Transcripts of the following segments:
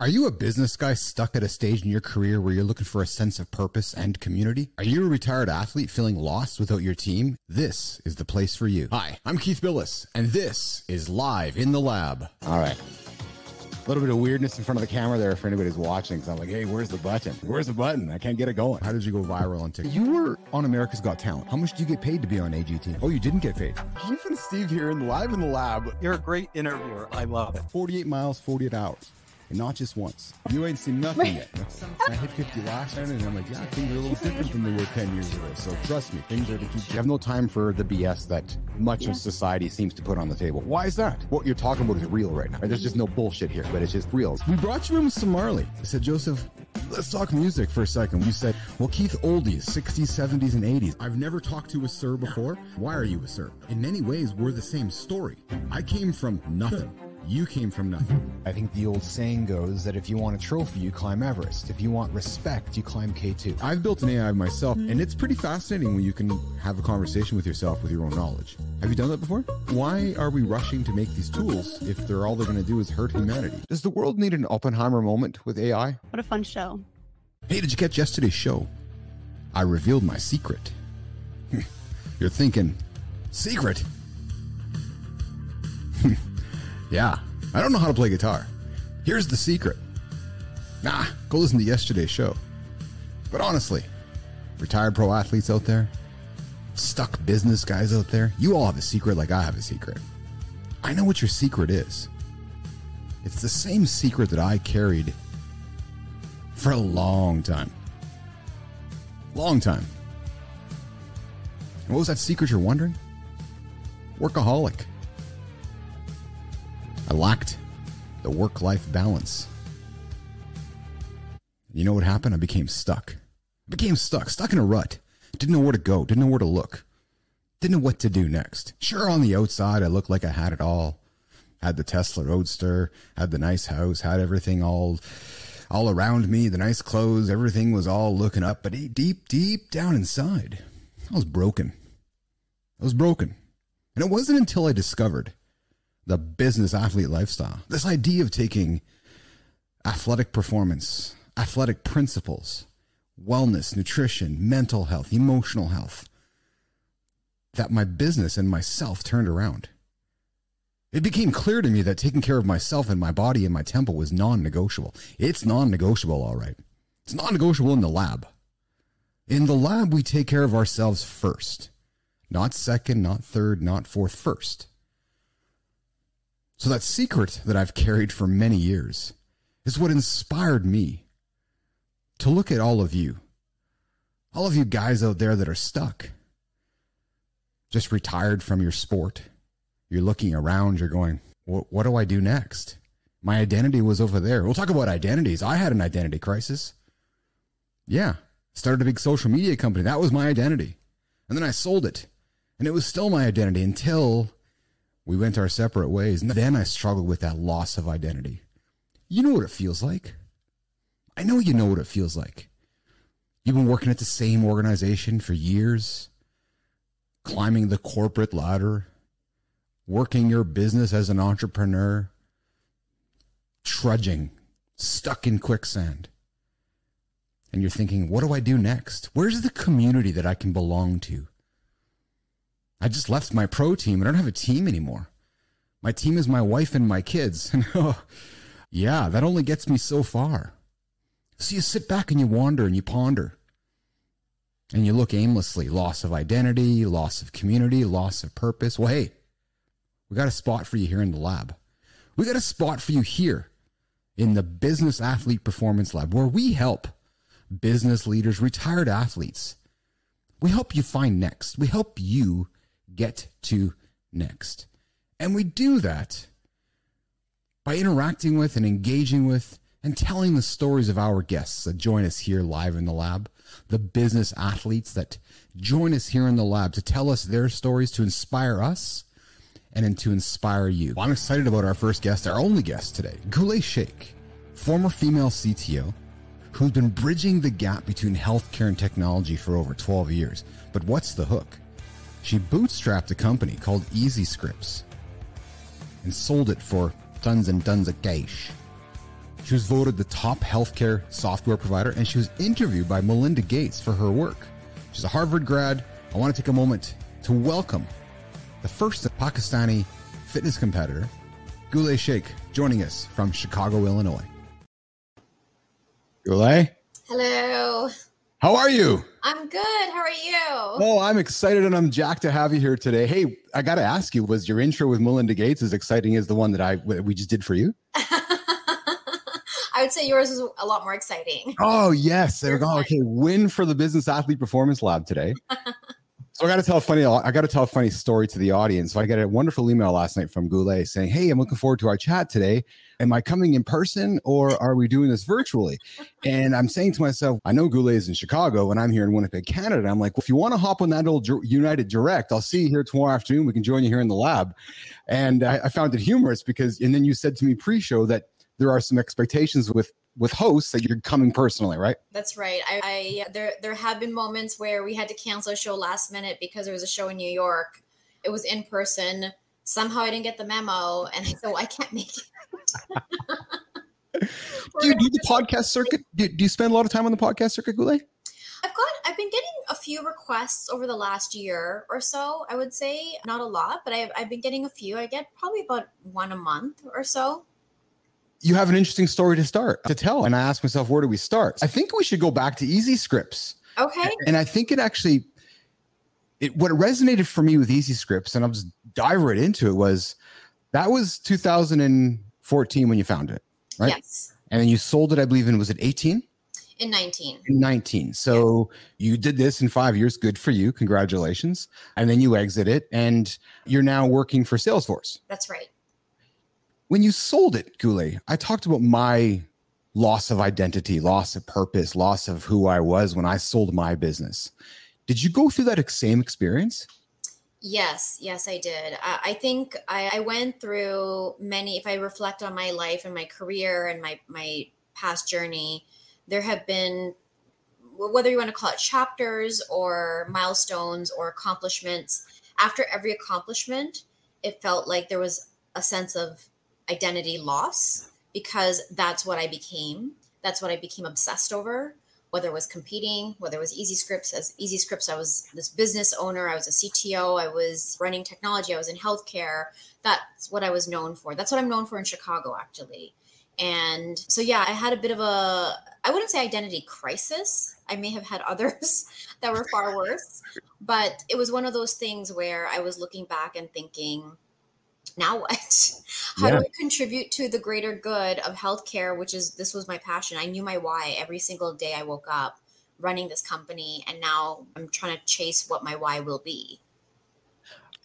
Are you a business guy stuck at a stage in your career where you're looking for a sense of purpose and community? Are you a retired athlete feeling lost without your team? This is the place for you. Hi, I'm Keith Bilous, and this is Live in the Lab. All right. A little bit of weirdness in front of the camera there for anybody who's watching. Because I'm like, hey, where's the button? Where's the button? I can't get it going. How did you go viral on TikTok? You were on America's Got Talent. How much do you get paid to be on AGT? Oh, you didn't get paid. Keith and Steve here in Live in the Lab. You're a great interviewer. I love it. 48 miles, 48 hours and not just once. You ain't seen nothing yet. I hit 50 last night, and I'm like, yeah, things are a little different than they were 10 years ago. So trust me, things are to keep. You have no time for the BS that much yeah. of society seems to put on the table. Why is that? What you're talking about is real right now. There's just no bullshit here, but it's just real. We brought you in with some Marley. I said, Joseph, let's talk music for a second. You said, well, Keith, oldies, 60s, 70s, and 80s. I've never talked to a sir before. Why are you a sir? In many ways, we're the same story. I came from nothing. You came from nothing. I think the old saying goes that if you want a trophy, you climb Everest. If you want respect, you climb K2. I've built an AI myself, and it's pretty fascinating when you can have a conversation with yourself with your own knowledge. Have you done that before? Why are we rushing to make these tools if they're all they're going to do is hurt humanity? Does the world need an Oppenheimer moment with AI? What a fun show. Hey, did you catch yesterday's show? I revealed my secret. You're thinking, secret? Yeah, I don't know how to play guitar. Here's the secret. Nah, go listen to yesterday's show. But honestly, retired pro athletes out there, stuck business guys out there, you all have a secret like I have a secret. I know what your secret is. It's the same secret that I carried for a long time. Long time. And what was that secret you're wondering? Workaholic. I lacked the work life balance. You know what happened? I became stuck. I became stuck, stuck in a rut. Didn't know where to go, didn't know where to look, didn't know what to do next. Sure, on the outside, I looked like I had it all. Had the Tesla Roadster, had the nice house, had everything all all around me, the nice clothes, everything was all looking up, but deep, deep down inside, I was broken. I was broken. And it wasn't until I discovered the business athlete lifestyle. This idea of taking athletic performance, athletic principles, wellness, nutrition, mental health, emotional health, that my business and myself turned around. It became clear to me that taking care of myself and my body and my temple was non negotiable. It's non negotiable, all right. It's non negotiable in the lab. In the lab, we take care of ourselves first, not second, not third, not fourth, first. So that secret that I've carried for many years is what inspired me to look at all of you. All of you guys out there that are stuck. Just retired from your sport. You're looking around, you're going, what do I do next? My identity was over there. We'll talk about identities. I had an identity crisis. Yeah. Started a big social media company. That was my identity. And then I sold it. And it was still my identity until we went our separate ways. And then I struggled with that loss of identity. You know what it feels like. I know you know what it feels like. You've been working at the same organization for years, climbing the corporate ladder, working your business as an entrepreneur, trudging, stuck in quicksand. And you're thinking, what do I do next? Where's the community that I can belong to? I just left my pro team. I don't have a team anymore. My team is my wife and my kids. yeah, that only gets me so far. So you sit back and you wander and you ponder. And you look aimlessly loss of identity, loss of community, loss of purpose. Well, hey, we got a spot for you here in the lab. We got a spot for you here in the Business Athlete Performance Lab where we help business leaders, retired athletes. We help you find next. We help you get to next. And we do that by interacting with and engaging with and telling the stories of our guests that join us here live in the lab, the business athletes that join us here in the lab to tell us their stories to inspire us and then to inspire you. Well, I'm excited about our first guest, our only guest today, Gule Sheikh, former female CTO who's been bridging the gap between healthcare and technology for over 12 years. But what's the hook? She bootstrapped a company called Easy Scripts and sold it for tons and tons of cash. She was voted the top healthcare software provider, and she was interviewed by Melinda Gates for her work. She's a Harvard grad. I want to take a moment to welcome the first Pakistani fitness competitor, Gule Sheikh, joining us from Chicago, Illinois. Gule, Hello. How are you? I'm good. How are you? Oh, I'm excited and I'm jacked to have you here today. Hey, I got to ask you, was your intro with Melinda Gates as exciting as the one that I we just did for you? I would say yours is a lot more exciting. Oh yes, there we go. Okay, win for the Business Athlete Performance Lab today. so I got to tell a funny. I got to tell a funny story to the audience. So I got a wonderful email last night from Gule saying, "Hey, I'm looking forward to our chat today. Am I coming in person or are we doing this virtually?" And I'm saying to myself, I know Gule is in Chicago and I'm here in Winnipeg, Canada. I'm like, well, if you want to hop on that old United Direct, I'll see you here tomorrow afternoon. We can join you here in the lab. And I, I found it humorous because, and then you said to me pre-show that there are some expectations with with hosts that you're coming personally, right? That's right. I, I there there have been moments where we had to cancel a show last minute because there was a show in New York. It was in person. Somehow I didn't get the memo, and so I can't make it. Do you do the podcast circuit? Do, do you spend a lot of time on the podcast circuit, Gule? I've got I've been getting a few requests over the last year or so. I would say not a lot, but I've I've been getting a few. I get probably about one a month or so. You have an interesting story to start to tell, and I ask myself, where do we start? I think we should go back to Easy Scripts, Okay. and I think it actually, it what resonated for me with Easy Scripts, and I'll just dive right into it was that was 2014 when you found it, right? Yes. and then you sold it, I believe, in was it 18? In 19. 19. So you did this in five years. Good for you. Congratulations. And then you exit it, and you're now working for Salesforce. That's right. when you sold it, Gule, I talked about my loss of identity, loss of purpose, loss of who I was when I sold my business. Did you go through that same experience? Yes, yes, I did. I, I think I, I went through many. If I reflect on my life and my career and my my past journey, there have been whether you want to call it chapters or milestones or accomplishments. After every accomplishment, it felt like there was a sense of identity loss because that's what I became. That's what I became obsessed over whether it was competing, whether it was Easy Scripts. As Easy Scripts, I was this business owner, I was a CTO, I was running technology, I was in healthcare. That's what I was known for. That's what I'm known for in Chicago, actually. And so, yeah, I had a bit of a, I wouldn't say identity crisis. I may have had others that were far worse, but it was one of those things where I was looking back and thinking, now what? How Yeah. do I contribute to the greater good of healthcare, which is this was my passion. I knew my why every single day I woke up running this company, and now I'm trying to chase what my why will be.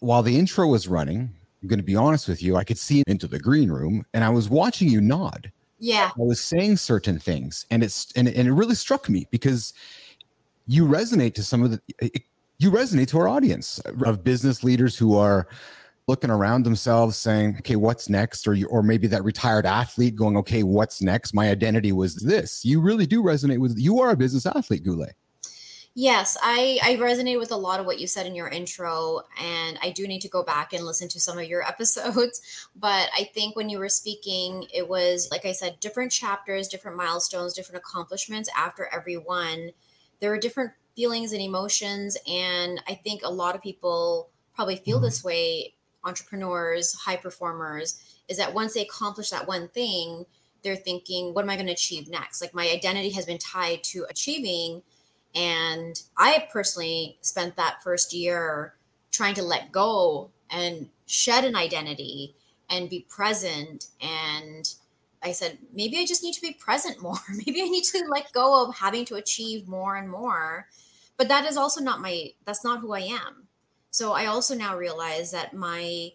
While the intro was running, I'm going to be honest with you, I could see into the green room and I was watching you nod. Yeah, I was saying certain things and it's and, and it really struck me because you resonate to some of the it- you resonate to our audience of business leaders who are looking around themselves saying okay what's next or you, or maybe that retired athlete going okay what's next my identity was this you really do resonate with you are a business athlete Gule Yes, I, I resonate with a lot of what you said in your intro, and I do need to go back and listen to some of your episodes. But I think when you were speaking, it was, like I said, different chapters, different milestones, different accomplishments after every one. There are different feelings and emotions. And I think a lot of people probably feel mm-hmm. this way entrepreneurs, high performers, is that once they accomplish that one thing, they're thinking, what am I going to achieve next? Like my identity has been tied to achieving. And I personally spent that first year trying to let go and shed an identity and be present. And I said, maybe I just need to be present more. maybe I need to let go of having to achieve more and more. But that is also not my, that's not who I am. So I also now realize that my,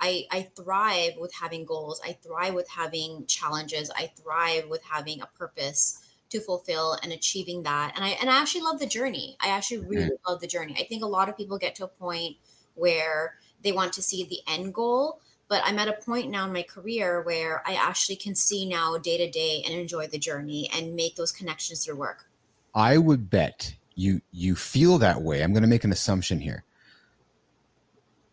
I, I thrive with having goals. I thrive with having challenges. I thrive with having a purpose to fulfill and achieving that. And I and I actually love the journey. I actually mm-hmm. really love the journey. I think a lot of people get to a point where they want to see the end goal, but I'm at a point now in my career where I actually can see now day to day and enjoy the journey and make those connections through work. i would bet you you feel that way i'm going to make an assumption here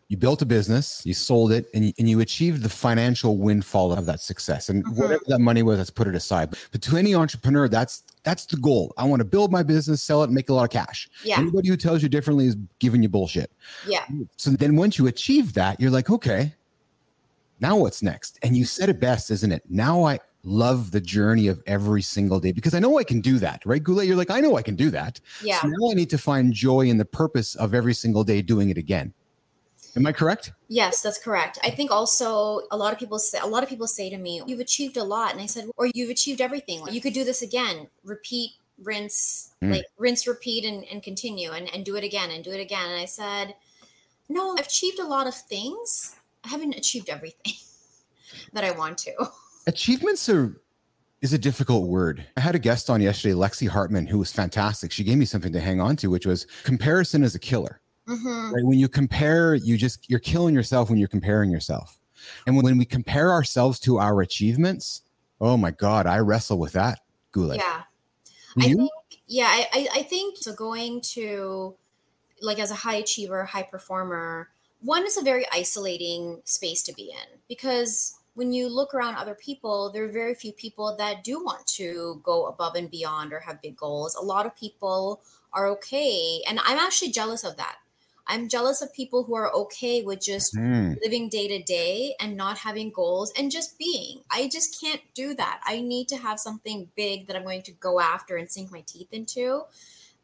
you built a business, you sold it, and you, and you achieved the financial windfall of that success. And Mhm. whatever that money was, let's put it aside. But to any entrepreneur, that's that's the goal. I want to build my business, sell it, make a lot of cash. Yeah. Anybody who tells you differently is giving you bullshit. Yeah. So then once you achieve that, you're like, okay, now what's next? And you said it best, isn't it? Now I love the journey of every single day because I know I can do that, right? Gule, you're like, I know I can do that. Yeah. So now I need to find joy in the purpose of every single day doing it again. Am I correct? Yes, that's correct. I think also a lot of people say a lot of people say to me, "You've achieved a lot," and I said, "Or you've achieved everything. You could do this again. Repeat, rinse, Mm. like rinse, repeat, and, and continue, and, and do it again and do it again." And I said, "No, I've achieved a lot of things. I haven't achieved everything that I want to." Achievements are is a difficult word. I had a guest on yesterday, Lexi Hartman, who was fantastic. She gave me something to hang on to, which was comparison is a killer. Hmm Right? When you compare, you just you're killing yourself when you're comparing yourself. And when, when we compare ourselves to our achievements, oh my God, I wrestle with that, Gule. Yeah. I think, yeah, I, I, I think so. Going to like as a high achiever, high performer, one is a very isolating space to be in because when you look around other people, there are very few people that do want to go above and beyond or have big goals. A lot of people are okay. And I'm actually jealous of that. I'm jealous of people who are okay with just Hmm. living day to day and not having goals and just being. I just can't do that. I need to have something big that I'm going to go after and sink my teeth into.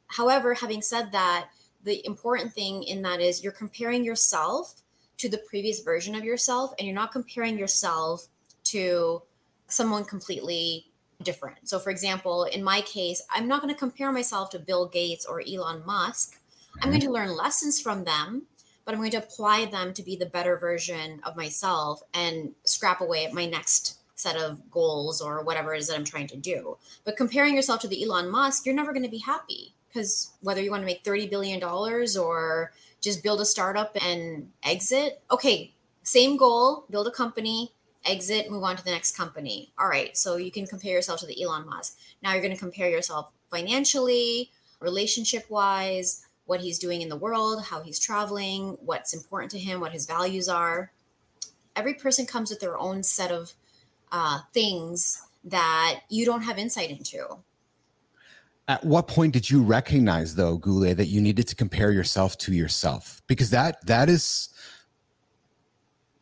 However, having said that, the important thing in that is you're comparing yourself to the previous version of yourself and you're not comparing yourself to someone completely different. So for example, in my case, I'm not going to compare myself to Bill Gates or Elon Musk. I'm going to learn lessons from them but I'm going to apply them to be the better version of myself and scrap away at my next set of goals or whatever it is that I'm trying to do. But comparing yourself to the Elon Musk, you're never going to be happy because whether you want to make $30 billion or just build a startup and exit, okay, same goal, build a company, exit, move on to the next company. All right, so you can compare yourself to the Elon Musk. Now you're going to compare yourself financially, relationship wise, what he's doing in the world, how he's traveling, what's important to him, what his values are. Every person comes with their own set of uh, things that you don't have insight into. At what point did you recognize, though, Gule, that you needed to compare yourself to yourself? Because that that is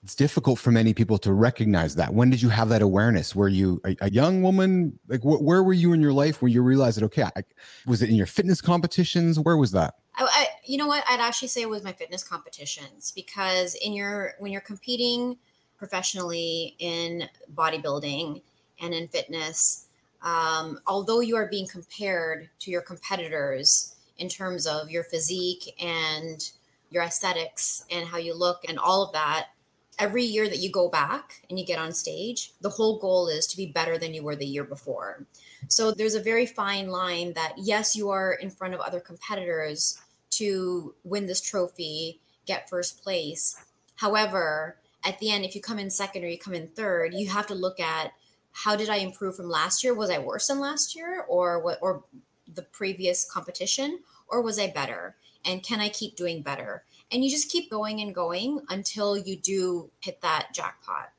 it's difficult for many people to recognize that. When did you have that awareness? Were you a, a young woman? Like, wh- where were you in your life where you realized that? Okay, I, was it in your fitness competitions? Where was that? I, I, you know what? I'd actually say it was my fitness competitions because in your when you're competing professionally in bodybuilding and in fitness, um, although you are being compared to your competitors in terms of your physique and your aesthetics and how you look and all of that, every year that you go back and you get on stage, the whole goal is to be better than you were the year before. So there's a very fine line that yes, you are in front of other competitors to win this trophy, get first place. However, at the end, if you come in second or you come in third, you have to look at how did I improve from last year? Was I worse than last year or what or the previous competition or was I better? And can I keep doing better? And you just keep going and going until you do hit that jackpot.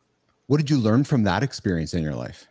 What did you learn from that experience in your life?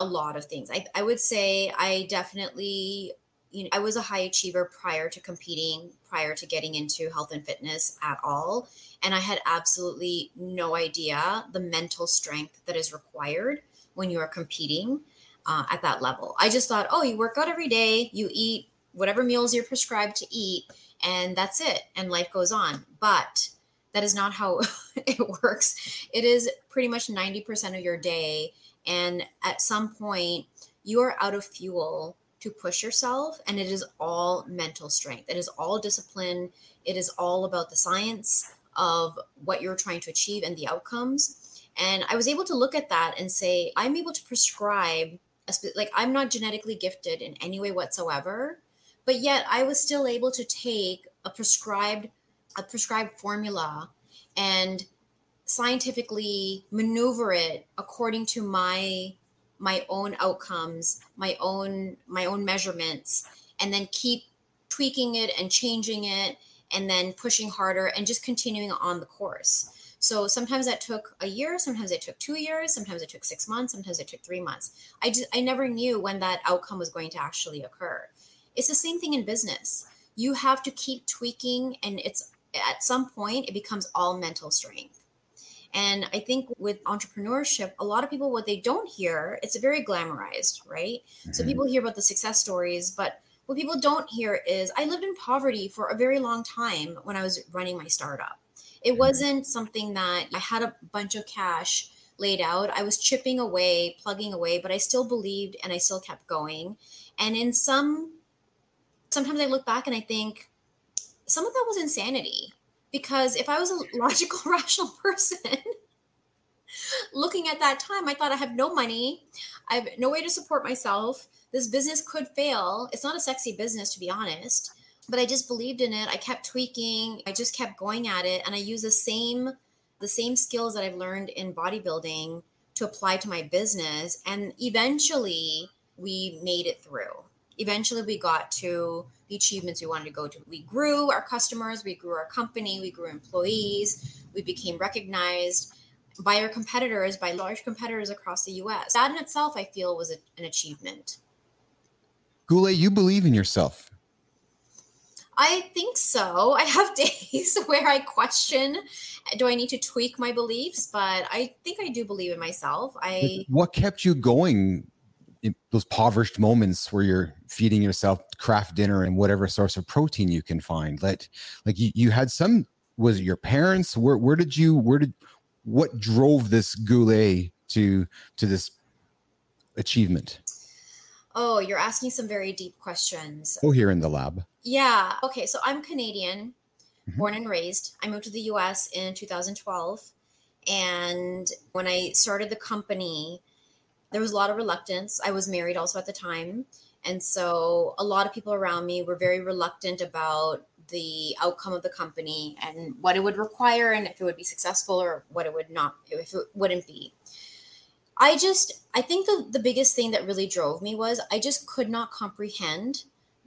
a lot of things. I, I would say I definitely, you know, I was a high achiever prior to competing, prior to getting into health and fitness at all. And I had absolutely no idea the mental strength that is required when you are competing uh, at that level. I just thought, oh, you work out every day, you eat whatever meals you're prescribed to eat, and that's it. And life goes on. But that is not how it works. It is pretty much 90% of your day and at some point, you are out of fuel to push yourself. And it is all mental strength. It is all discipline. It is all about the science of what you're trying to achieve and the outcomes. And I was able to look at that and say, I'm able to prescribe, a spe- like, I'm not genetically gifted in any way whatsoever. But yet, I was still able to take a prescribed a prescribed formula and scientifically maneuver it according to my my own outcomes my own my own measurements and then keep tweaking it and changing it and then pushing harder and just continuing on the course. So sometimes that took a year, sometimes it took two years, sometimes it took six months, sometimes it took three months. I just I never knew when that outcome was going to actually occur. It's the same thing in business. You have to keep tweaking, and it's at some point it becomes all mental strength. And I think with entrepreneurship, a lot of people what they don't hear, it's a very glamorized, right? Mm-hmm. So people hear about the success stories, but what people don't hear is I lived in poverty for a very long time when I was running my startup. It mm-hmm. wasn't something that I had a bunch of cash laid out. I was chipping away, plugging away, but I still believed and I still kept going. And in some, sometimes I look back and I think some of that was insanity. Because if I was a logical, rational person, looking at that time, I thought I have no money. I have no way to support myself. This business could fail. It's not a sexy business, to be honest but I just believed in it. I kept tweaking. I just kept going at it and I use the same the same skills that I've learned in bodybuilding to apply to my business and eventually we made it through. Eventually we got to the achievements we wanted to go to. We grew our customers, we grew our company, we grew employees, we became recognized by our competitors, by large competitors across the US. That in itself, I feel, was a, an achievement. Gule, you believe in yourself. I think so. I have days where I question do I need to tweak my beliefs, but I think I do believe in myself. I What kept you going in those impoverished moments where you're feeding yourself Kraft Dinner and whatever source of protein you can find? Like like you, you had some was it your parents? Where where did you where did what drove this Gule to to this achievement? Oh, you're asking some very deep questions. Oh, here in the lab. Yeah. Okay. So I'm Canadian, mm-hmm. born and raised. I moved to the US in 2012. And when I started the company, there was a lot of reluctance. I was married also at the time. And so a lot of people around me were very reluctant about the outcome of the company and what it would require and if it would be successful or what it would not, if it wouldn't be. I just, I think the, the biggest thing that really drove me was I just could not comprehend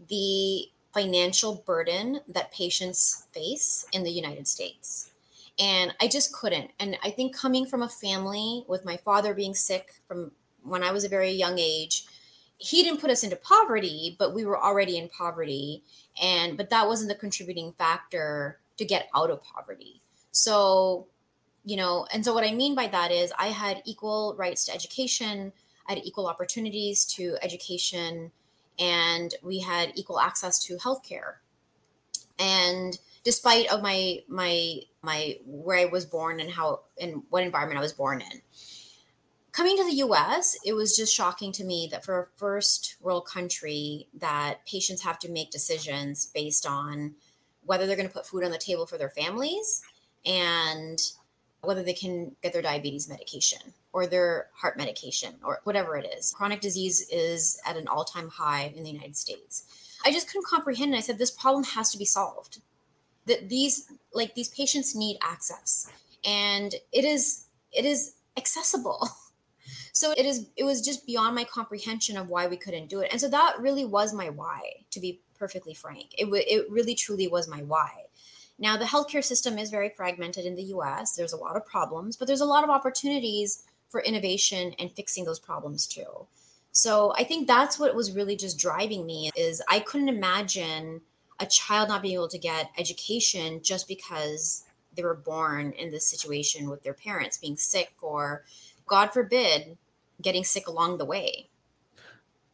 the financial burden that patients face in the United States. And I just couldn't. And I think coming from a family with my father being sick from when I was a very young age, he didn't put us into poverty, but we were already in poverty. And, but that wasn't the contributing factor to get out of poverty. So you know, and so what I mean by that is I had equal rights to education, I had equal opportunities to education, and we had equal access to healthcare. And despite of my my my where I was born and how and what environment I was born in. Coming to the US, it was just shocking to me that for a first world country that patients have to make decisions based on whether they're going to put food on the table for their families and whether they can get their diabetes medication or their heart medication or whatever it is. Chronic disease is at an all time high in the United States. I just couldn't comprehend. And I said, this problem has to be solved. That these, like, these patients need access and it is, it is accessible. So it is, it was just beyond my comprehension of why we couldn't do it. And so that really was my why, to be perfectly frank. It, w- it really truly was my why now, the healthcare system is very fragmented in the US. There's a lot of problems, but there's a lot of opportunities for innovation and fixing those problems too. So I think that's what was really just driving me is I couldn't imagine a child not being able to get education just because they were born in this situation with their parents being sick or God forbid getting sick along the way.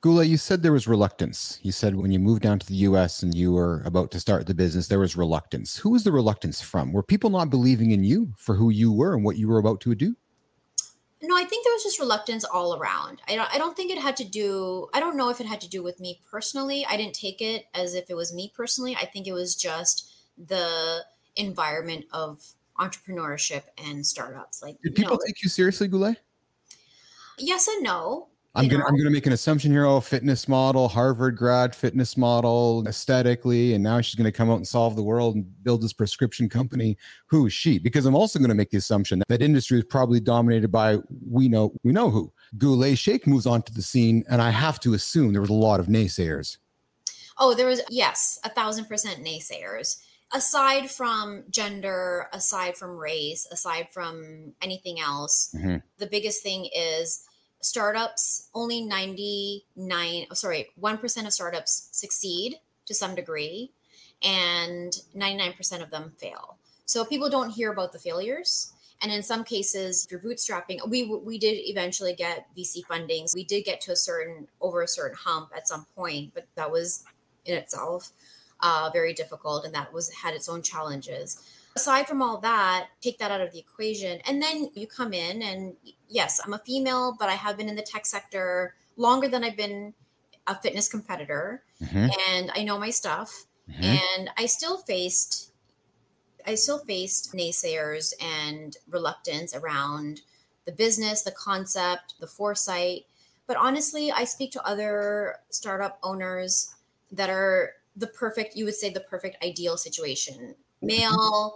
Gule, you said there was reluctance. You said when you moved down to the US and you were about to start the business, there was reluctance. Who was the reluctance from? Were people not believing in you for who you were and what you were about to do? No, I think there was just reluctance all around. I don't I don't think it had to do I don't know if it had to do with me personally. I didn't take it as if it was me personally. I think it was just the environment of entrepreneurship and startups. Like Did people take you seriously, Gule? Yes and no. I'm gonna I'm gonna make an assumption here. Oh, fitness model, Harvard grad, fitness model, aesthetically, and now she's gonna come out and solve the world and build this prescription company. Who is she? Because I'm also gonna make the assumption that, industry is probably dominated by we know we know who. Gule Sheikh moves onto the scene, and I have to assume there was a lot of naysayers. Oh, there was yes, a thousand percent naysayers. aside from gender, aside from race, aside from anything else, Mhm. the biggest thing is startups only 99 oh, sorry 1% of startups succeed to some degree and 99% of them fail. So people don't hear about the failures and in some cases if you're bootstrapping we we did eventually get vc funding we did get to a certain over a certain hump at some point but that was in itself uh, very difficult and that was had its own challenges aside from all that take that out of the equation and then you come in and yes i'm a female but i have been in the tech sector longer than i've been a fitness competitor Mhm. and i know my stuff Mhm. and i still faced i still faced naysayers and reluctance around the business the concept the foresight but honestly i speak to other startup owners that are the perfect you would say the perfect ideal situation male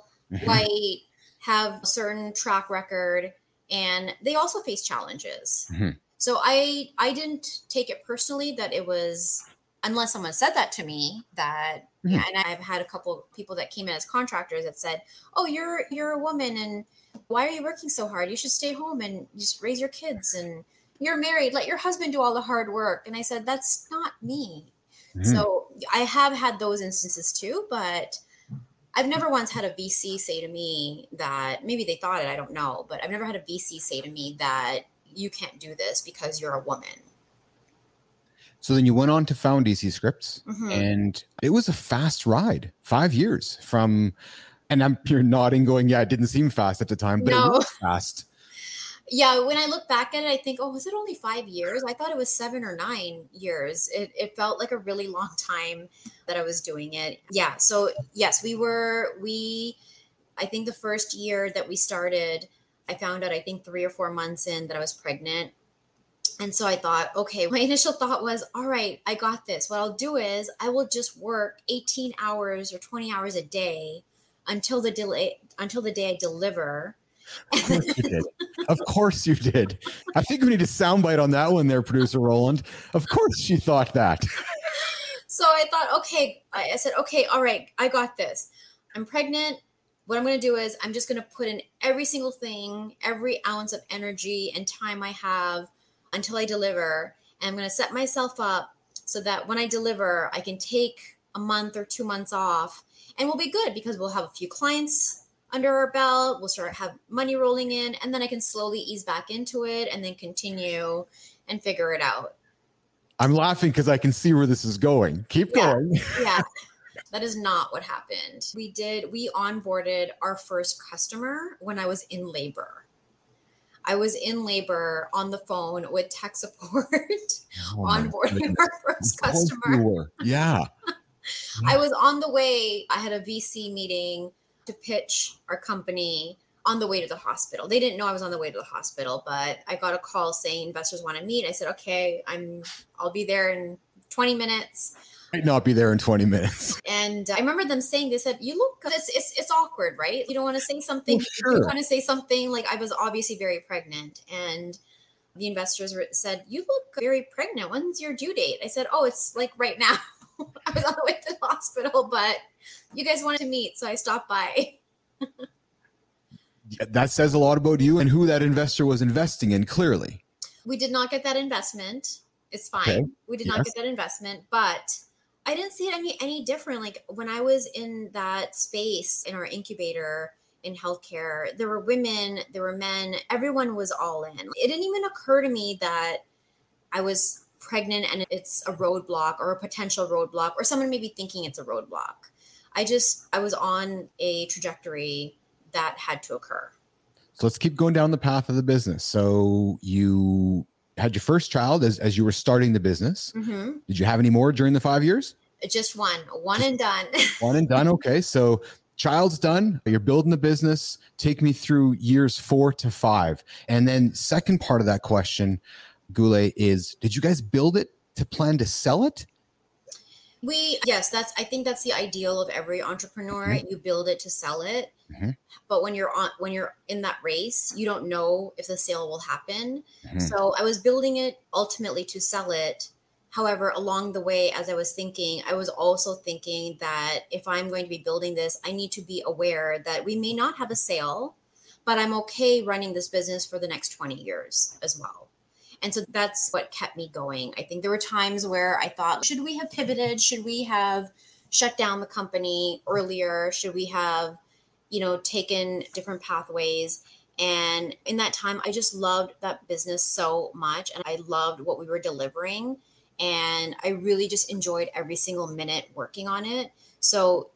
Mhm. White have a certain track record and they also face challenges Mhm. so i i didn't take it personally that it was unless someone said that to me that Mhm. yeah and i've had a couple people that came in as contractors that said oh you're you're a woman and why are you working so hard you should stay home and just raise your kids and you're married let your husband do all the hard work and i said that's not me Mhm. so I have had those instances too, but I've never once had a VC say to me that maybe they thought it, I don't know, but I've never had a VC say to me that you can't do this because you're a woman. So then you went on to found Easy Scripts, Mhm. and it was a fast ride. Five years from, and I'm you're nodding, going, "Yeah, it didn't seem fast at the time, but No. it was fast." Yeah, when I look back at it, I think, oh, was it only five years? I thought it was seven or nine years. It, it felt like a really long time that I was doing it. Yeah. So, yes, we were, we, I think the first year that we started, I found out, I think three or four months in, that I was pregnant. And so I thought, okay, my initial thought was, all right, I got this. What I'll do is I will just work 18 hours or 20 hours a day until the delay, until the day I deliver. Of course you did. Of course you did. I think we need a soundbite on that one, there, producer Roland. Of course she thought that. So I thought, okay, I, I said, okay, all right, I got this. I'm pregnant. What I'm going to do is I'm just going to put in every single thing, every ounce of energy and time I have until I deliver. And I'm going to set myself up so that when I deliver, I can take a month or two months off and we'll be good because we'll have a few clients under our belt. We'll start have money rolling in and then I can slowly ease back into it and then continue and figure it out. I'm laughing because I can see where this is going. Keep Yeah. going. yeah that is not what happened we did we onboarded our first customer when i was in labor i was in labor on the phone with tech support Oh onboarding our first Of course you customer. Yeah. i was on the way i had a vc meeting to pitch our company on the way to the hospital they didn't know i was on the way to the hospital but i got a call saying investors want to meet i said okay i'm i'll be there in 20 minutes Might not be there in 20 minutes. And uh, I remember them saying, they said, you look, it's, it's, it's awkward, right? You don't want to say something. Well, You want to say something like I was obviously very pregnant. And the investors said, you look very pregnant. When's your due date? I said, oh, it's like right now. I was on the way to the hospital, but you guys wanted to meet. So I stopped by. Yeah, That says a lot about you and who that investor was investing in, clearly. We did not get that investment. It's fine. Okay. We did Yes. not get that investment, but I didn't see it any any different. Like when I was in that space in our incubator in healthcare, there were women, there were men, everyone was all in. It didn't even occur to me that I was pregnant and it's a roadblock or a potential roadblock or someone may be thinking it's a roadblock. I just I was on a trajectory that had to occur. So let's keep going down the path of the business. So you had your first child as, as you were starting the business. hmm Did you have any more during the five years? Just one, one and done. One and done. Okay. So child's done. You're building the business. Take me through years four to five. And then second part of that question, Gule, is did you guys build it to plan to sell it? We yes, that's I think that's the ideal of every entrepreneur. You build it to sell it. Mhm. But when you're on when you're in that race, you don't know if the sale will happen. Mhm. So I was building it ultimately to sell it. However, along the way, as I was thinking, I was also thinking that if I'm going to be building this, I need to be aware that we may not have a sale, but I'm okay running this business for the next 20 years as well. And so that's what kept me going. I think there were times where I thought, should we have pivoted? Should we have shut down the company earlier? Should we have, you know, taken different pathways? And in that time, I just loved that business so much. And I loved what we were delivering. And I really just enjoyed every single minute working on it. So,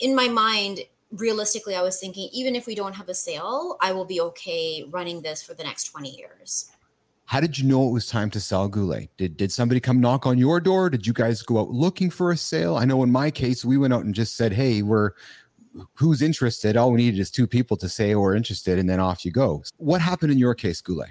in my mind, realistically, I was thinking, even if we don't have a sale, I will be okay running this for the next 20 years. How did you know it was time to sell Gule? Did did somebody come knock on your door? Did you guys go out looking for a sale? I know in my case, we went out and just said, "Hey, we're who's interested?" All we needed is two people to say we're interested, and then off you go. What happened in your case, Gule?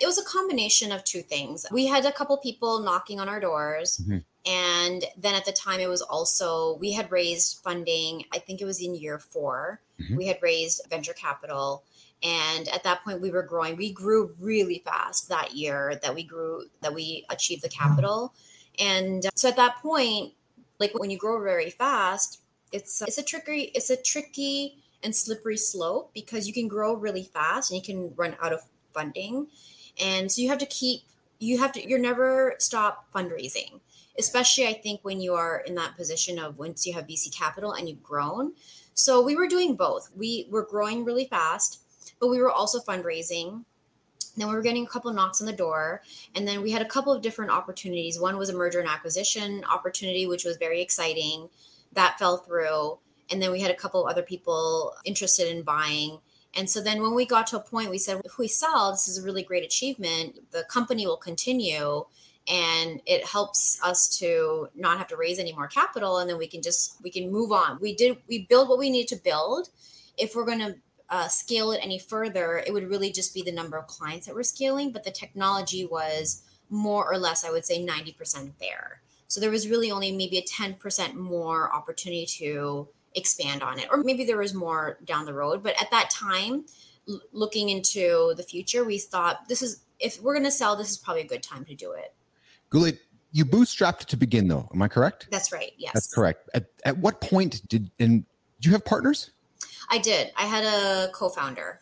It was a combination of two things. We had a couple people knocking on our doors. Mm-hmm. And then at the time, it was also, we had raised funding. I think it was in year 4 mm-hmm. We had raised venture capital and at that point we were growing. We grew really fast that year that we grew that we achieved the capital. And uh, so at that point like when you grow very fast it's uh, it's a tricky it's a tricky and slippery slope because you can grow really fast and you can run out of funding. And so you have to keep you have to you're never stop fundraising especially i think when you are in that position of once you have vc capital and you've grown. So we were doing both. We were growing really fast but we were also fundraising. Then we were getting a couple of knocks on the door. And then we had a couple of different opportunities. One was a merger and acquisition opportunity, which was very exciting. That fell through. And then we had a couple of other people interested in buying. And so then when we got to a point, we said, if we sell, this is a really great achievement. The company will continue and it helps us to not have to raise any more capital and then we can just we can move on we did we build what we need to build if we're going to uh, scale it any further, it would really just be the number of clients that we're scaling. But the technology was more or less, I would say, 90% there. So there was really only maybe a 10% more opportunity to expand on it. Or maybe there was more down the road. But at that time, l- looking into the future, we thought this is, if we're going to sell, this is probably a good time to do it. Gule, you bootstrapped to begin, though. Am I correct? That's right. Yes. That's correct. At, at what point did, and do you have partners? I did. I had a co-founder.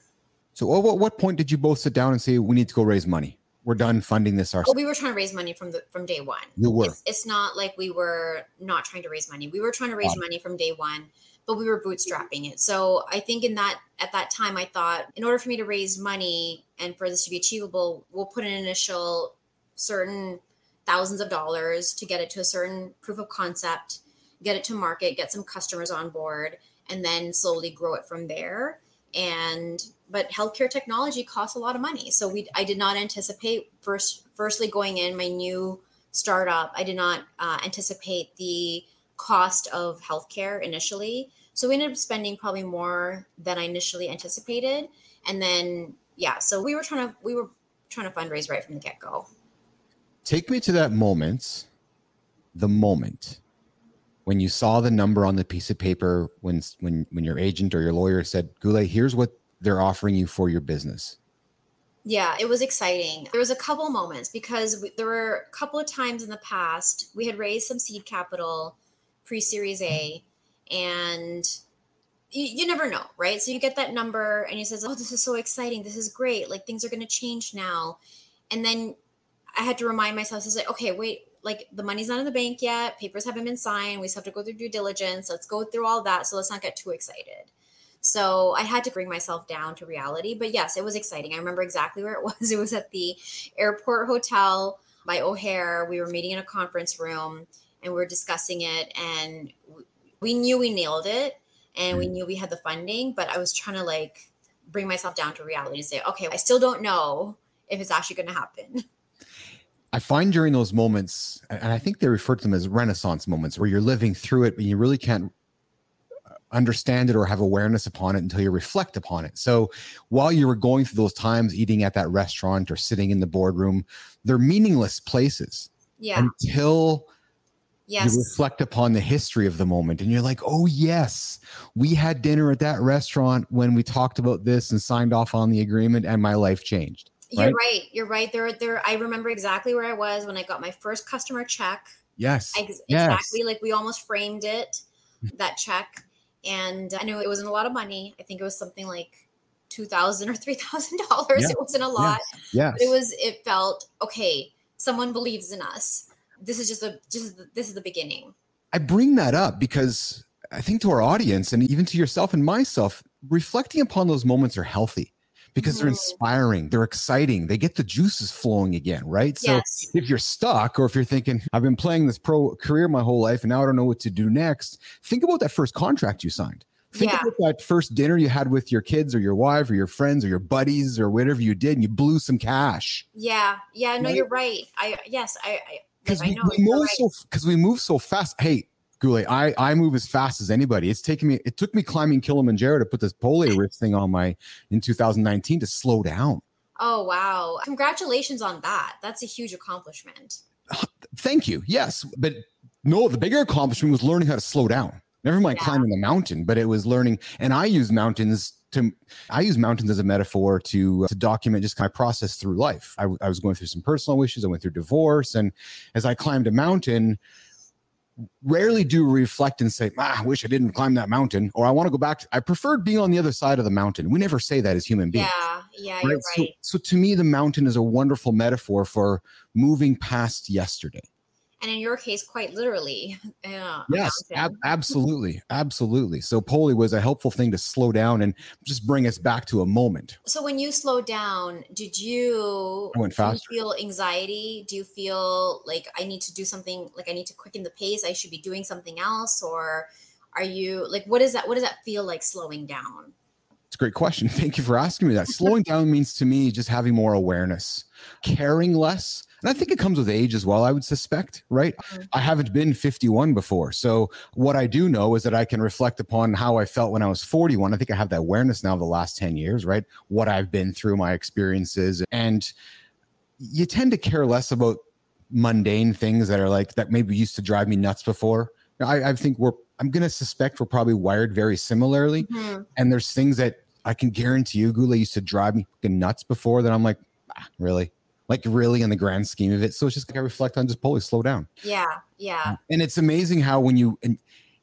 So, at what point did you both sit down and say we need to go raise money? We're done funding this ourselves. Well, we were trying to raise money from the from day one. You were. It's, it's not like we were not trying to raise money. We were trying to raise money from day one, but we were bootstrapping it. So I think in that at that time, I thought in order for me to raise money and for this to be achievable, we'll put an initial certain thousands of dollars to get it to a certain proof of concept, get it to market, get some customers on board and then slowly grow it from there. And but healthcare technology costs a lot of money. So we i did not anticipate first firstly going in my new startup i did not uh, anticipate the cost of healthcare initially. So we ended up spending probably more than i initially anticipated. And then yeah so we were trying to we were trying to fundraise right from the get-go. Take me to that moment the moment when you saw the number on the piece of paper when when when your agent or your lawyer said Gule here's what they're offering you for your business. Yeah it was exciting. There was a couple moments because we, there were a couple of times in the past we had raised some seed capital pre-series a and you, you never know right? So you get that number and you says oh this is so exciting. This is great. Like things are going to change now. And then i had to remind myself to say okay wait like the money's not in the bank yet, papers haven't been signed, we still have to go through due diligence. Let's go through all that. So let's not get too excited. So I had to bring myself down to reality. But yes, it was exciting. I remember exactly where it was. It was at the airport hotel by O'Hare. We were meeting in a conference room and we were discussing it. And we knew we nailed it and we mm. knew we had the funding, but I was trying to like bring myself down to reality and say, okay, I still don't know if it's actually going to happen. I find during those moments, and I think they refer to them as renaissance moments, where you're living through it, but you really can't uh, understand it or have awareness upon it until you reflect upon it. So while you were going through those times, eating at that restaurant or sitting in the boardroom, they're meaningless places. Yeah. Until yes. you reflect upon the history of the moment and you're like, oh, yes, we had dinner at that restaurant when we talked about this and signed off on the agreement and my life changed You're right. You're right. There, there. I remember exactly where I was when I got my first customer check. Yes. Ex- yes. Exactly. Like we almost framed it, that check, and I knew it wasn't a lot of money. I think it was something like two thousand or three thousand dollars. It wasn't a lot. Yes. But it was. It felt okay. Someone believes in us. This is just a. Just this is the beginning. I bring that up because I think to our audience and even to yourself and myself, reflecting upon those moments are healthy because they're Mhm. inspiring, they're exciting, they get the juices flowing again, right? So yes. if you're stuck or if you're thinking, I've been playing this pro career my whole life and now I don't know what to do next, think about that first contract you signed. Think Yeah. about that first dinner you had with your kids or your wife or your friends or your buddies or whatever you did and you blew some cash. Yeah. Yeah. No, Right? you're right. I. Yes. I. I because like, we, we move right. so because we move so fast. Hey, Gule, I I move as fast as anybody. It's taken me. It took me climbing Kilimanjaro to put this polio wrist thing on my in 2019 to slow down. Oh wow! Congratulations on that. That's a huge accomplishment. Thank you. Yes, but no, the bigger accomplishment was learning how to slow down. Never mind Yeah. climbing the mountain, but it was learning. And I use mountains to. I use mountains as a metaphor to uh, to document just my process through life. I, I was going through some personal issues. I went through divorce, and as I climbed a mountain, rarely do reflect and say, ah, "I wish I didn't climb that mountain," or "I want to go back." I preferred being on the other side of the mountain. We never say that as human beings. Yeah, yeah, you're right? So, right. so to me, the mountain is a wonderful metaphor for moving past yesterday. And in your case, quite literally. Yeah. Yes, ab- absolutely, absolutely. So Poli was a helpful thing to slow down and just bring us back to a moment. So when you slowed down, did you, I went feel anxiety? Do you feel like I need to do something? Like I need to quicken the pace? I should be doing something else, or are you like what is that? What does that feel like slowing down? It's a great question. Thank you for asking me that. Slowing down means to me just having more awareness, caring less. And I think it comes with age as well, I would suspect, right? Mhm. I haven't been 51 before. So what I do know is that I can reflect upon how I felt when I was 41. I think I have that awareness now of the last 10 years, right? What I've been through, my experiences. And you tend to care less about mundane things that are like that maybe used to drive me nuts before. I, I think we're I'm gonna suspect we're probably wired very similarly Mhm. and there's things that I can guarantee you, Gule used to drive me nuts before that I'm like, ah, really? Like really in the grand scheme of it. So it's just like I reflect on just Polly, slow down. Yeah, yeah, And it's amazing how when you and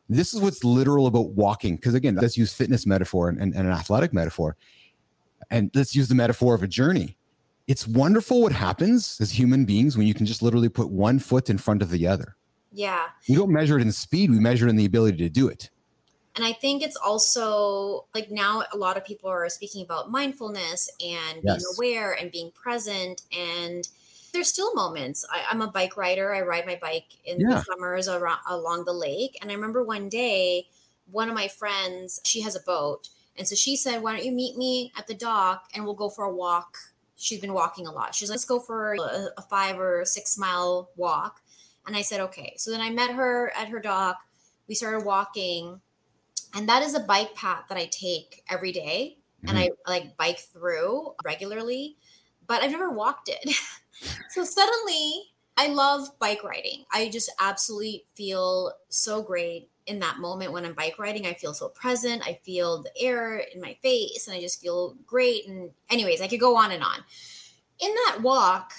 this is what's literal about walking. Because again, let's use fitness metaphor and, and, and an athletic metaphor. And let's use the metaphor of a journey. It's wonderful what happens as human beings when you can just literally put one foot in front of the other. yeah. We don't measure it in speed, we measure it in the ability to do it. And I think it's also like now a lot of people are speaking about mindfulness and being aware and being present. And there's still moments. I, I'm a bike rider. I ride my bike in Yeah. the summers around, along the lake. And I remember one day, one of my friends, she has a boat. And so she said, Why don't you meet me at the dock and we'll go for a walk? She's been walking a lot. She's like, Let's go for a, a five or six mile walk. And I said, Okay. So then I met her at her dock. We started walking and that is a bike path that I take every day, and I mm-hmm. like bike through regularly, but I've never walked it. so suddenly, I love bike riding. I just absolutely feel so great in that moment when I'm bike riding. I feel so present. I feel the air in my face, and I just feel great. And anyways, I could go on and on. In that walk,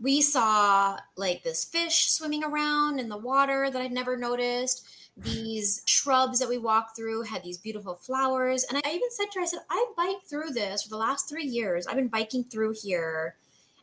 we saw like this fish swimming around in the water that I'd never noticed these shrubs that we walked through had these beautiful flowers. And I even said to her, I said, I biked through this for the last three years. I've been biking through here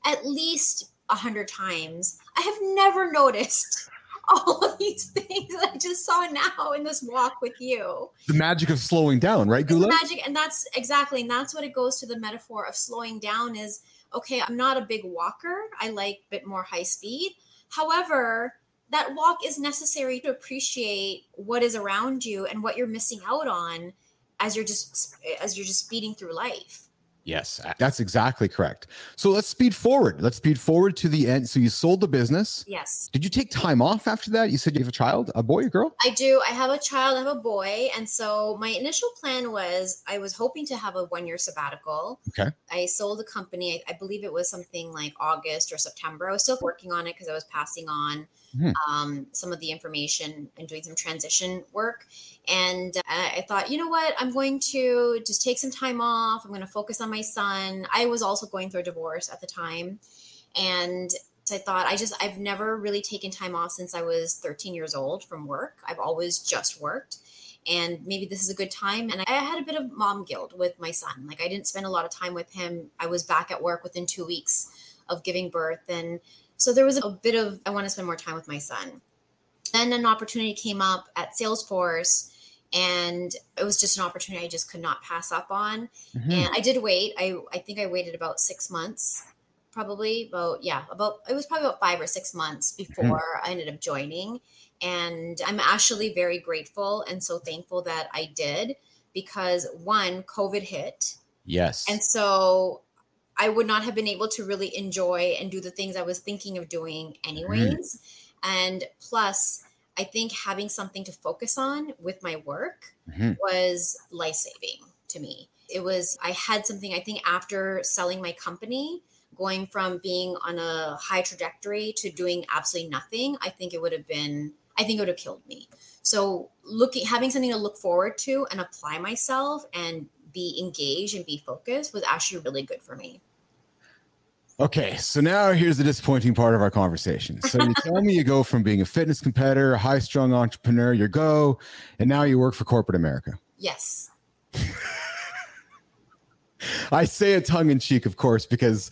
at least a hundred times. I have never noticed all of these things that I just saw now in this walk with you. The magic of slowing down, right, It's the magic, and that's exactly, and that's what it goes to the metaphor of slowing down is okay, I'm not a big walker. I like a bit more high speed. However, that walk is necessary to appreciate what is around you and what you're missing out on as you're just as you're just speeding through life. Yes, that's exactly correct. So let's speed forward. Let's speed forward to the end. So you sold the business. Yes. Did you take time off after that? You said you have a child, a boy, or girl? I do. I have a child, I have a boy. And so my initial plan was I was hoping to have a one year sabbatical. Okay. I sold the company, I, I believe it was something like August or September. I was still working on it because I was passing on Mhm. um, some of the information and doing some transition work. And I, I thought, you know what? I'm going to just take some time off. I'm going to focus on my son. I was also going through a divorce at the time. And so I thought I just I've never really taken time off since I was 13 years old from work. I've always just worked. And maybe this is a good time. And I had a bit of mom guilt with my son. Like I didn't spend a lot of time with him. I was back at work within two weeks of giving birth. And so there was a bit of I want to spend more time with my son. Then an opportunity came up at Salesforce and it was just an opportunity I just could not pass up on. Mm-hmm. And I did wait. I I think I waited about six months probably about yeah about it was probably about five or six months mm-hmm. before mm-hmm. i ended up joining and i'm actually very grateful and so thankful that i did because one covid hit yes and so i would not have been able to really enjoy and do the things i was thinking of doing anyways mm-hmm. and plus i think having something to focus on with my work mm-hmm. was life-saving to me it was i had something i think after selling my company going from being on a high trajectory to doing absolutely nothing, I think it would have been, I think it would have killed me. So looking, having something to look forward to and apply myself and be engaged and be focused was actually really good for me. Okay, so now here's the disappointing part of our conversation. So you tell me you go from being a fitness competitor, a high strung entrepreneur, you go, and now you work for corporate America. Yes. I say it tongue in cheek, of course, because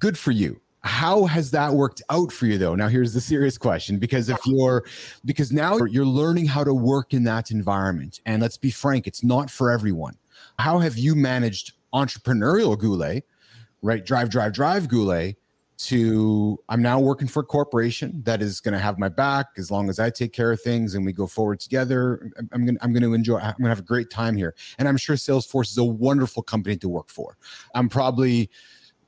good for you. How has that worked out for you though? Now here's the serious question because if you're because now you're learning how to work in that environment and let's be frank, it's not for everyone. How have you managed entrepreneurial Gule, right? Drive drive drive Gule to I'm now working for a corporation that is going to have my back as long as I take care of things and we go forward together. I'm going I'm going to enjoy I'm going to have a great time here. And I'm sure Salesforce is a wonderful company to work for. I'm probably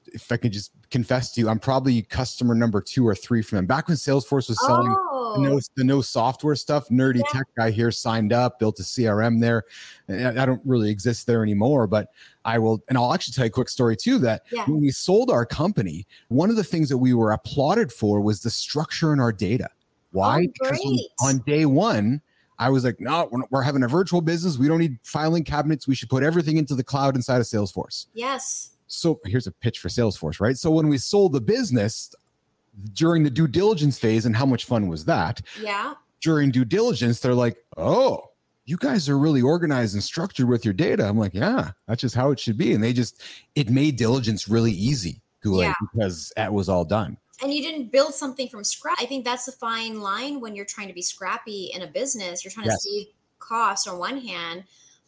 if I can just confess to you, I'm probably customer number two or three from them. Back when Salesforce was selling oh. the, no, the no software stuff, nerdy yeah. tech guy here signed up, built a CRM there. I don't really exist there anymore, but I will, and I'll actually tell you a quick story too. That yeah. when we sold our company, one of the things that we were applauded for was the structure in our data. Why? Oh, because on day one, I was like, no, we're, we're having a virtual business. We don't need filing cabinets. We should put everything into the cloud inside of Salesforce. Yes so here's a pitch for Salesforce, right? So when we sold the business during the due diligence phase, and how much fun was that? Yeah. During due diligence, they're like, oh, you guys are really organized and structured with your data. I'm like, yeah, that's just how it should be. And they just, it made diligence really easy yeah. because that was all done. And you didn't build something from scratch. I think that's a fine line when you're trying to be scrappy in a business. You're trying yes. to save costs on one hand,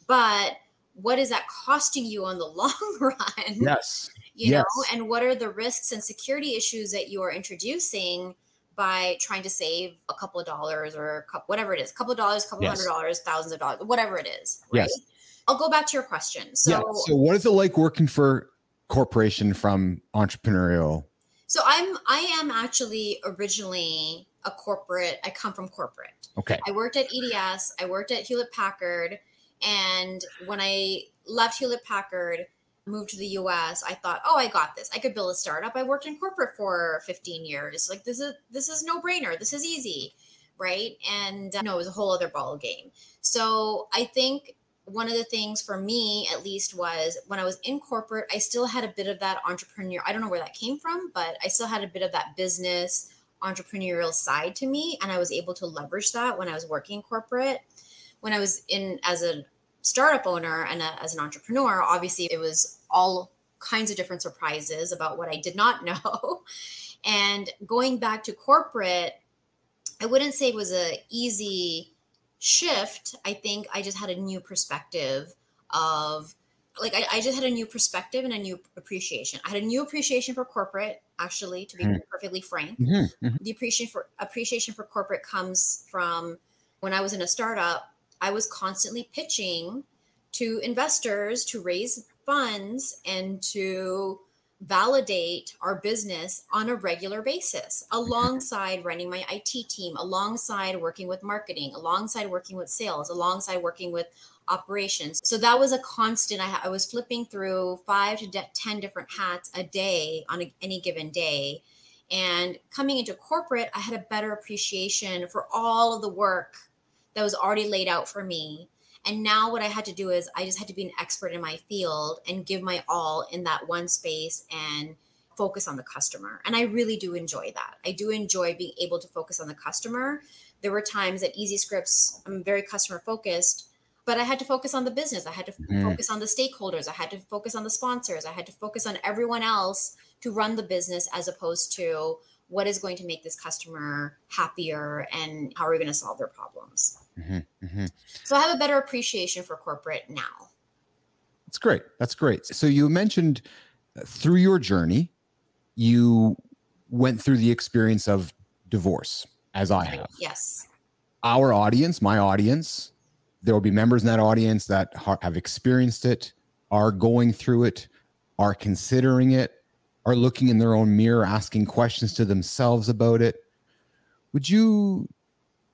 but what is that costing you on the long run? Yes. You yes. know, and what are the risks and security issues that you are introducing by trying to save a couple of dollars or a couple, whatever it is, a couple of dollars, a couple yes. hundred dollars, thousands of dollars, whatever it is. Right? Yes. I'll go back to your question. So, yeah. so what is it like working for corporation from entrepreneurial? So I'm I am actually originally a corporate. I come from corporate. Okay. I worked at EDS. I worked at Hewlett Packard. And when I left Hewlett Packard, moved to the US, I thought, oh, I got this. I could build a startup. I worked in corporate for 15 years. Like this is this is no brainer. This is easy, right? And uh, no, it was a whole other ball game. So I think one of the things for me at least was when I was in corporate, I still had a bit of that entrepreneur. I don't know where that came from, but I still had a bit of that business entrepreneurial side to me and I was able to leverage that when I was working corporate. When I was in as a startup owner and a, as an entrepreneur, obviously it was all kinds of different surprises about what I did not know. and going back to corporate, I wouldn't say it was a easy shift. I think I just had a new perspective of like I, I, just had a new perspective and a new appreciation. I had a new appreciation for corporate, actually, to be mm. perfectly frank. Mm-hmm. Mm-hmm. The appreciation for appreciation for corporate comes from when I was in a startup I was constantly pitching to investors to raise funds and to validate our business on a regular basis alongside running my IT team, alongside working with marketing, alongside working with sales, alongside working with operations. So that was a constant. I, I was flipping through five to de- 10 different hats a day on a, any given day. And coming into corporate, I had a better appreciation for all of the work that was already laid out for me And now what I had to do is I just had to be an expert in my field and give my all in that one space and focus on the customer. And I really do enjoy that. I do enjoy being able to focus on the customer. There were times at Easy Scripts, I'm very customer focused, but I had to focus on the business. I had to Mhm. focus on the stakeholders. I had to focus on the sponsors. I had to focus on everyone else to run the business as opposed to what is going to make this customer happier and how are we going to solve their problems. Mhm, mhm. So I have a better appreciation for corporate now. That's great. That's great. So you mentioned uh, through your journey, you went through the experience of divorce, as I have. Yes. Our audience, my audience, there will be members in that audience that ha- have experienced it, are going through it, are considering it, are looking in their own mirror, asking questions to themselves about it. Would you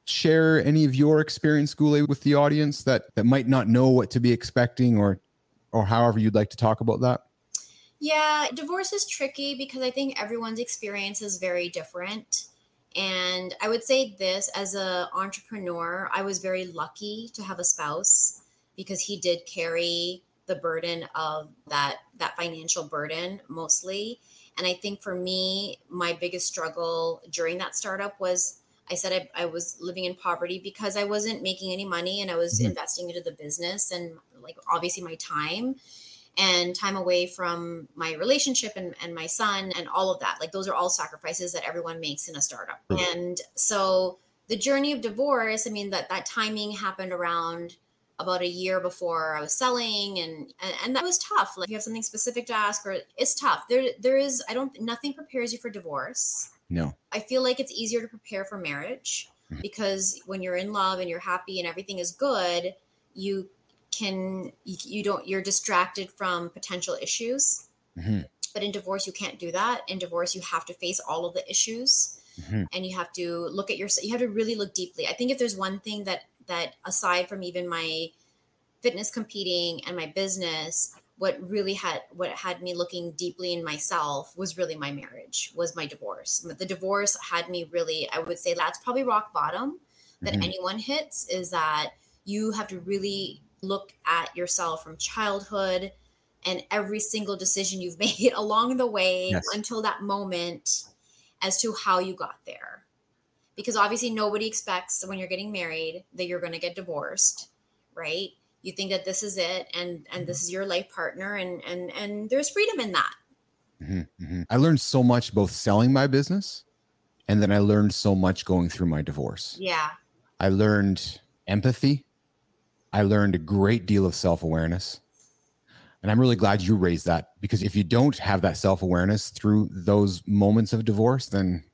share any of your experience, Gule, with the audience that that might not know what to be expecting, or or however you'd like to talk about that? Yeah, divorce is tricky because I think everyone's experience is very different. And I would say this as a entrepreneur, I was very lucky to have a spouse because he did carry the burden of that that financial burden mostly. And I think for me, my biggest struggle during that startup was I said I, I was living in poverty because I wasn't making any money and I was Mhm. investing into the business and like obviously my time and time away from my relationship and, and my son and all of that. Like those are all sacrifices that everyone makes in a startup. Mhm. And so the journey of divorce, I mean that that timing happened around about a year before I was selling and, and and that was tough. Like you have something specific to ask or it's tough. There there is I don't nothing prepares you for divorce. No. I feel like it's easier to prepare for marriage Mhm. because when you're in love and you're happy and everything is good, you can you, you don't you're distracted from potential issues. Mhm, But in divorce, you can't do that. In divorce, you have to face all of the issues mhm. and you have to look at yourself. you have to really look deeply. I think if there's one thing that that aside from even my fitness competing and my business, what really had what had me looking deeply in myself was really my marriage, was my divorce. The divorce had me really, I would say that's probably rock bottom that Mhm. anyone hits is that you have to really look at yourself from childhood and every single decision you've made along the way Yes. until that moment as to how you got there. Because obviously nobody expects when you're getting married that you're going to get divorced, right? You think that this is it and and this is your life partner and and and there's freedom in that. Mhm, mhm. I learned so much both selling my business and then I learned so much going through my divorce. Yeah. I learned empathy. I learned a great deal of self awareness. And I'm really glad you raised that because if you don't have that self awareness through those moments of divorce, then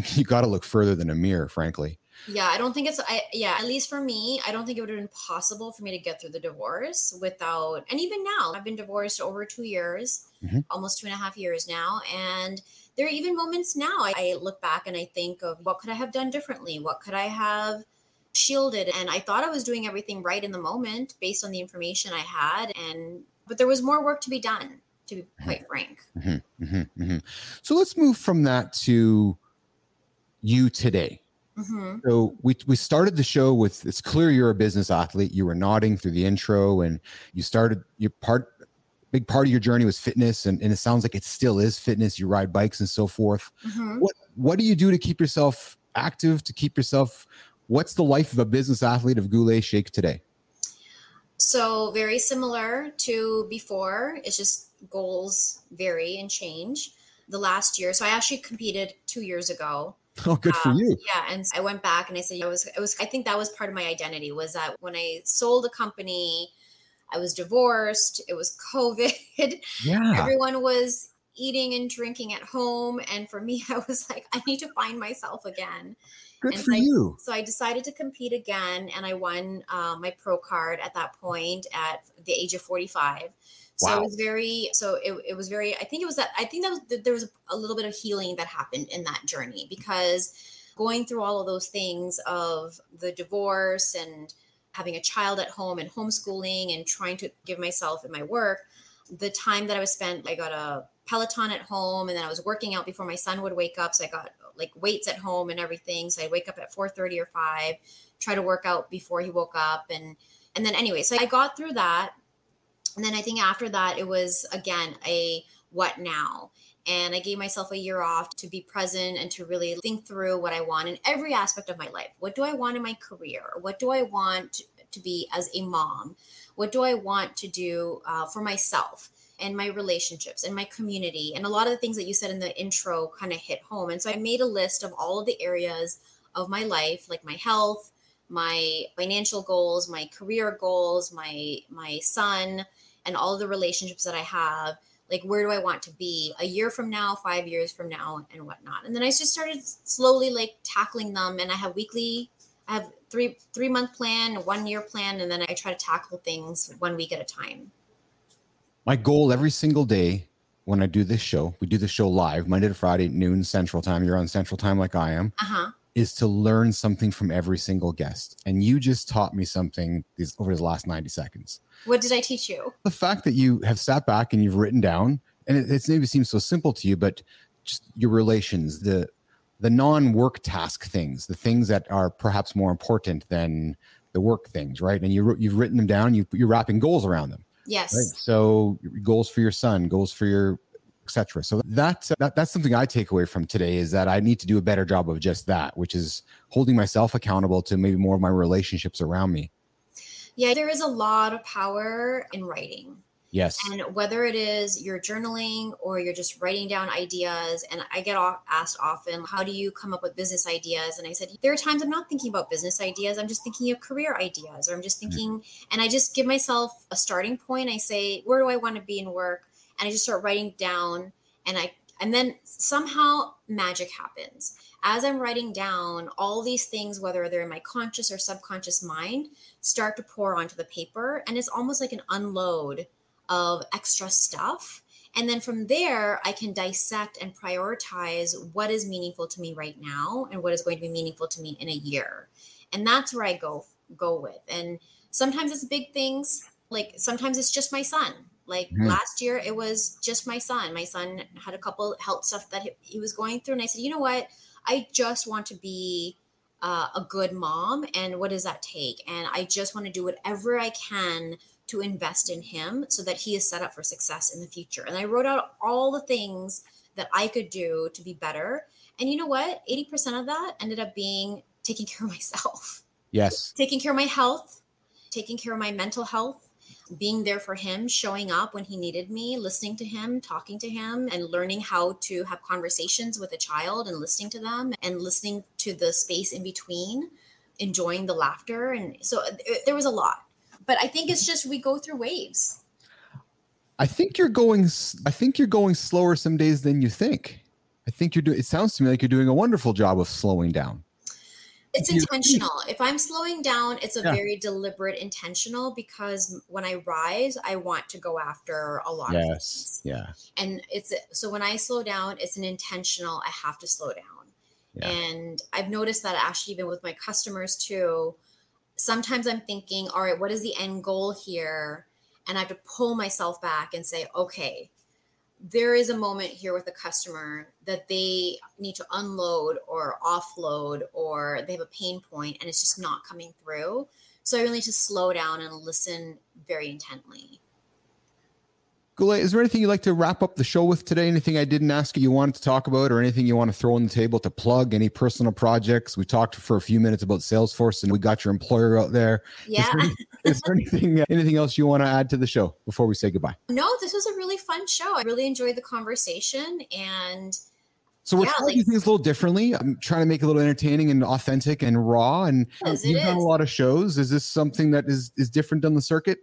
think you got to look further than a mirror, frankly. Yeah, I don't think it's I yeah, at least for me, I don't think it would have been possible for me to get through the divorce without and even now, I've been divorced over two years, Mhm. almost two and a half years now. And there are even moments now I, I look back and I think of what could I have done differently? What could I have shielded? And I thought I was doing everything right in the moment based on the information I had. And but there was more work to be done, to be quite frank. Mhm, mhm, mhm. So let's move from that to you today. hmm So we we started the show with it's clear you're a business athlete. You were nodding through the intro, and you started your part. Big part of your journey was fitness, and, and it sounds like it still is fitness. You ride bikes and so forth. hmm What what do you do to keep yourself active? To keep yourself, what's the life of a business athlete of Gule Sheikh today? So very similar to before. It's just goals vary and change. The last year, so I actually competed two years ago. Oh, good for Um, you. Yeah, and I went back and I said, I was, it was. I think that was part of my identity was that when I sold a company, I was divorced. It was COVID. Yeah, Everyone was eating and drinking at home, and for me, I was like, I need to find myself again. Good and for I- you. So I decided to compete again, and I won uh, my pro card at that point at the age of 45. So Wow. it was very, so it, it was very, I think it was that, I think that was, that there was a little bit of healing that happened in that journey because going through all of those things of the divorce and having a child at home and homeschooling and trying to give myself in my work, the time that I was spent, I got a Peloton at home and then I was working out before my son would wake up. So I got like weights at home and everything. So I wake up at 4 30 or 5, try to work out before he woke up and and then anyway, so I got through that. And then I think after that, it was again a what now? And I gave myself a year off to be present and to really think through what I want in every aspect of my life. What do I want in my career? What do I want to be as a mom? What do I want to do uh, for myself? and my relationships and my community? And a lot of the things that you said in the intro kind of hit home. And so i made a list of all of the areas of my life like my health my financial goals my career goals my my son and all the relationships that i have. Like where do i want to be a year from now five years from now and whatnot? And then i just started slowly like tackling them and i have weekly i have three three month plan one year plan and then i try to tackle things one week at a time My goal every single day when I do this show, we do the show live Monday to Friday, noon Central Time. You're on Central Time like I am. uh-huh is to learn something from every single guest. And you just taught me something these, over the last 90 seconds. what did i teach you The fact that you have sat back and you've written down, and it, it's maybe seems so simple to you, but just your relations, the the non-work task things, the things that are perhaps more important than the work things, right? And you you've written them down. You you're wrapping goals around them, yes right? So goals for your son, goals for your etc. So that's that, that's something I take away from today is that I need to do a better job of just that, which is holding myself accountable to maybe more of my relationships around me. yeah there is a lot of power in writing Yes. And whether it is you're journaling or you're just writing down ideas, and I get asked often, how do you come up with business ideas? And I said, there are times I'm not thinking about business ideas. I'm just thinking of career ideas, or I'm just mm-hmm. thinking, and I just give myself a starting point. I say, where do I want to be in work? And I just start writing down, and I, and then somehow magic happens. As I'm writing down all these things, whether they're in my conscious or subconscious mind, start to pour onto the paper. And it's almost like an unload of extra stuff. And then from there, I can dissect and prioritize what is meaningful to me right now and what is going to be meaningful to me in a year. And that's where I go go with. And sometimes it's big things, like sometimes it's just my son. Like Mhm. last year, it was just my son. My son had a couple health stuff that he, he was going through, and I said, you know what? I just want to be uh, a good mom, and what does that take? And I just want to do whatever I can to invest in him so that he is set up for success in the future. And I wrote out all the things that I could do to be better. And you know what? 80% of that ended up being taking care of myself, yes. taking care of my health, taking care of my mental health, being there for him, showing up when he needed me, listening to him, talking to him, and learning how to have conversations with a child and listening to them and listening to the space in between, enjoying the laughter. And so uh, there was a lot but I think it's just we go through waves. I think you're going. I think you're going slower some days than you think. I think you're doing. It sounds to me like you're doing a wonderful job of slowing down. It's You- intentional. If I'm slowing down, it's a Yeah. very deliberate intentional because when I rise, I want to go after a lot of Yes. things. Yeah. And it's so when I slow down, it's an intentional, I have to slow down. Yeah. And I've noticed that actually even with my customers too, sometimes I'm thinking, all right, what is the end goal here? And I have to pull myself back and say, okay, there is a moment here with a customer that they need to unload or offload or they have a pain point and it's just not coming through. So I really need to slow down and listen very intently. Gule, is there anything you'd like to wrap up the show with today? Anything I didn't ask you you wanted to talk about, or anything you want to throw on the table to plug? Any personal projects? We talked for a few minutes about Salesforce, and we got your employer out there. Yeah. Is there anything uh, anything else you want to add to the show before we say goodbye? No, this was a really fun show. I really enjoyed the conversation and So we're Yeah, trying like- things a little differently. I'm trying to make it a little entertaining and authentic and raw. And you've done a lot of shows. Is this something that is is different on the circuit?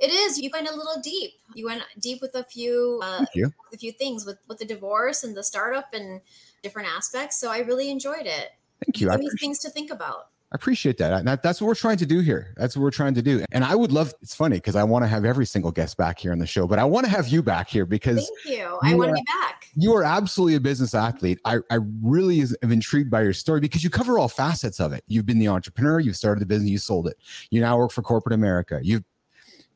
It is you went a little deep. You went deep with a few uh, you. a few things with with the divorce and the startup and different aspects. So I really enjoyed it. Thank you. I me things to think about. I appreciate that. That. That's what we're trying to do here. That's what we're trying to do. And I would love. It's funny because I want to have every single guest back here on the show, but I want to have you back here because Thank you. I want to be back. you are absolutely a business athlete. I, I really is, am intrigued by your story because you cover all facets of it. You've been the entrepreneur, you've started the business, you sold it. You now work for corporate America. You've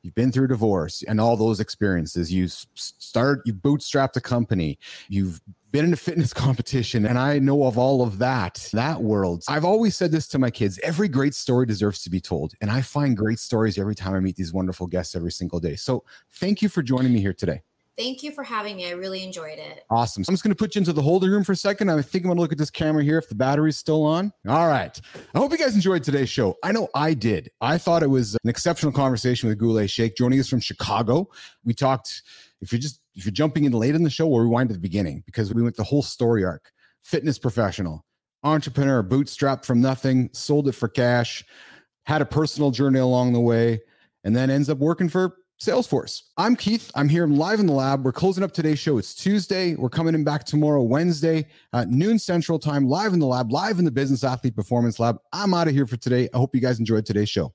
you've been through divorce and all those experiences. You start, you bootstrapped a company. You've been in a fitness competition and I know of all of that, that world. I've always said this to my kids every great story deserves to be told. And I find great stories every time I meet these wonderful guests every single day. So thank you for joining me here today. Thank you for having me. I really enjoyed it. Awesome. So I'm just going to put you into the holding room for a second. I think I'm going to look at this camera here if the battery's still on. All right. I hope you guys enjoyed today's show. I know I did. I thought it was an exceptional conversation with Gule Sheikh joining us from Chicago. We talked, if you're just, if you're jumping in late in the show, we'll rewind to the beginning because we went the whole story arc. Fitness professional, entrepreneur, bootstrapped from nothing, sold it for cash, had a personal journey along the way, and then ends up working for Salesforce. I'm Keith. I'm here live in the lab. We're closing up today's show. It's Tuesday. We're coming in back tomorrow, Wednesday, at noon Central Time, live in the lab, live in the Business Athlete Performance Lab. I'm out of here for today. I hope you guys enjoyed today's show.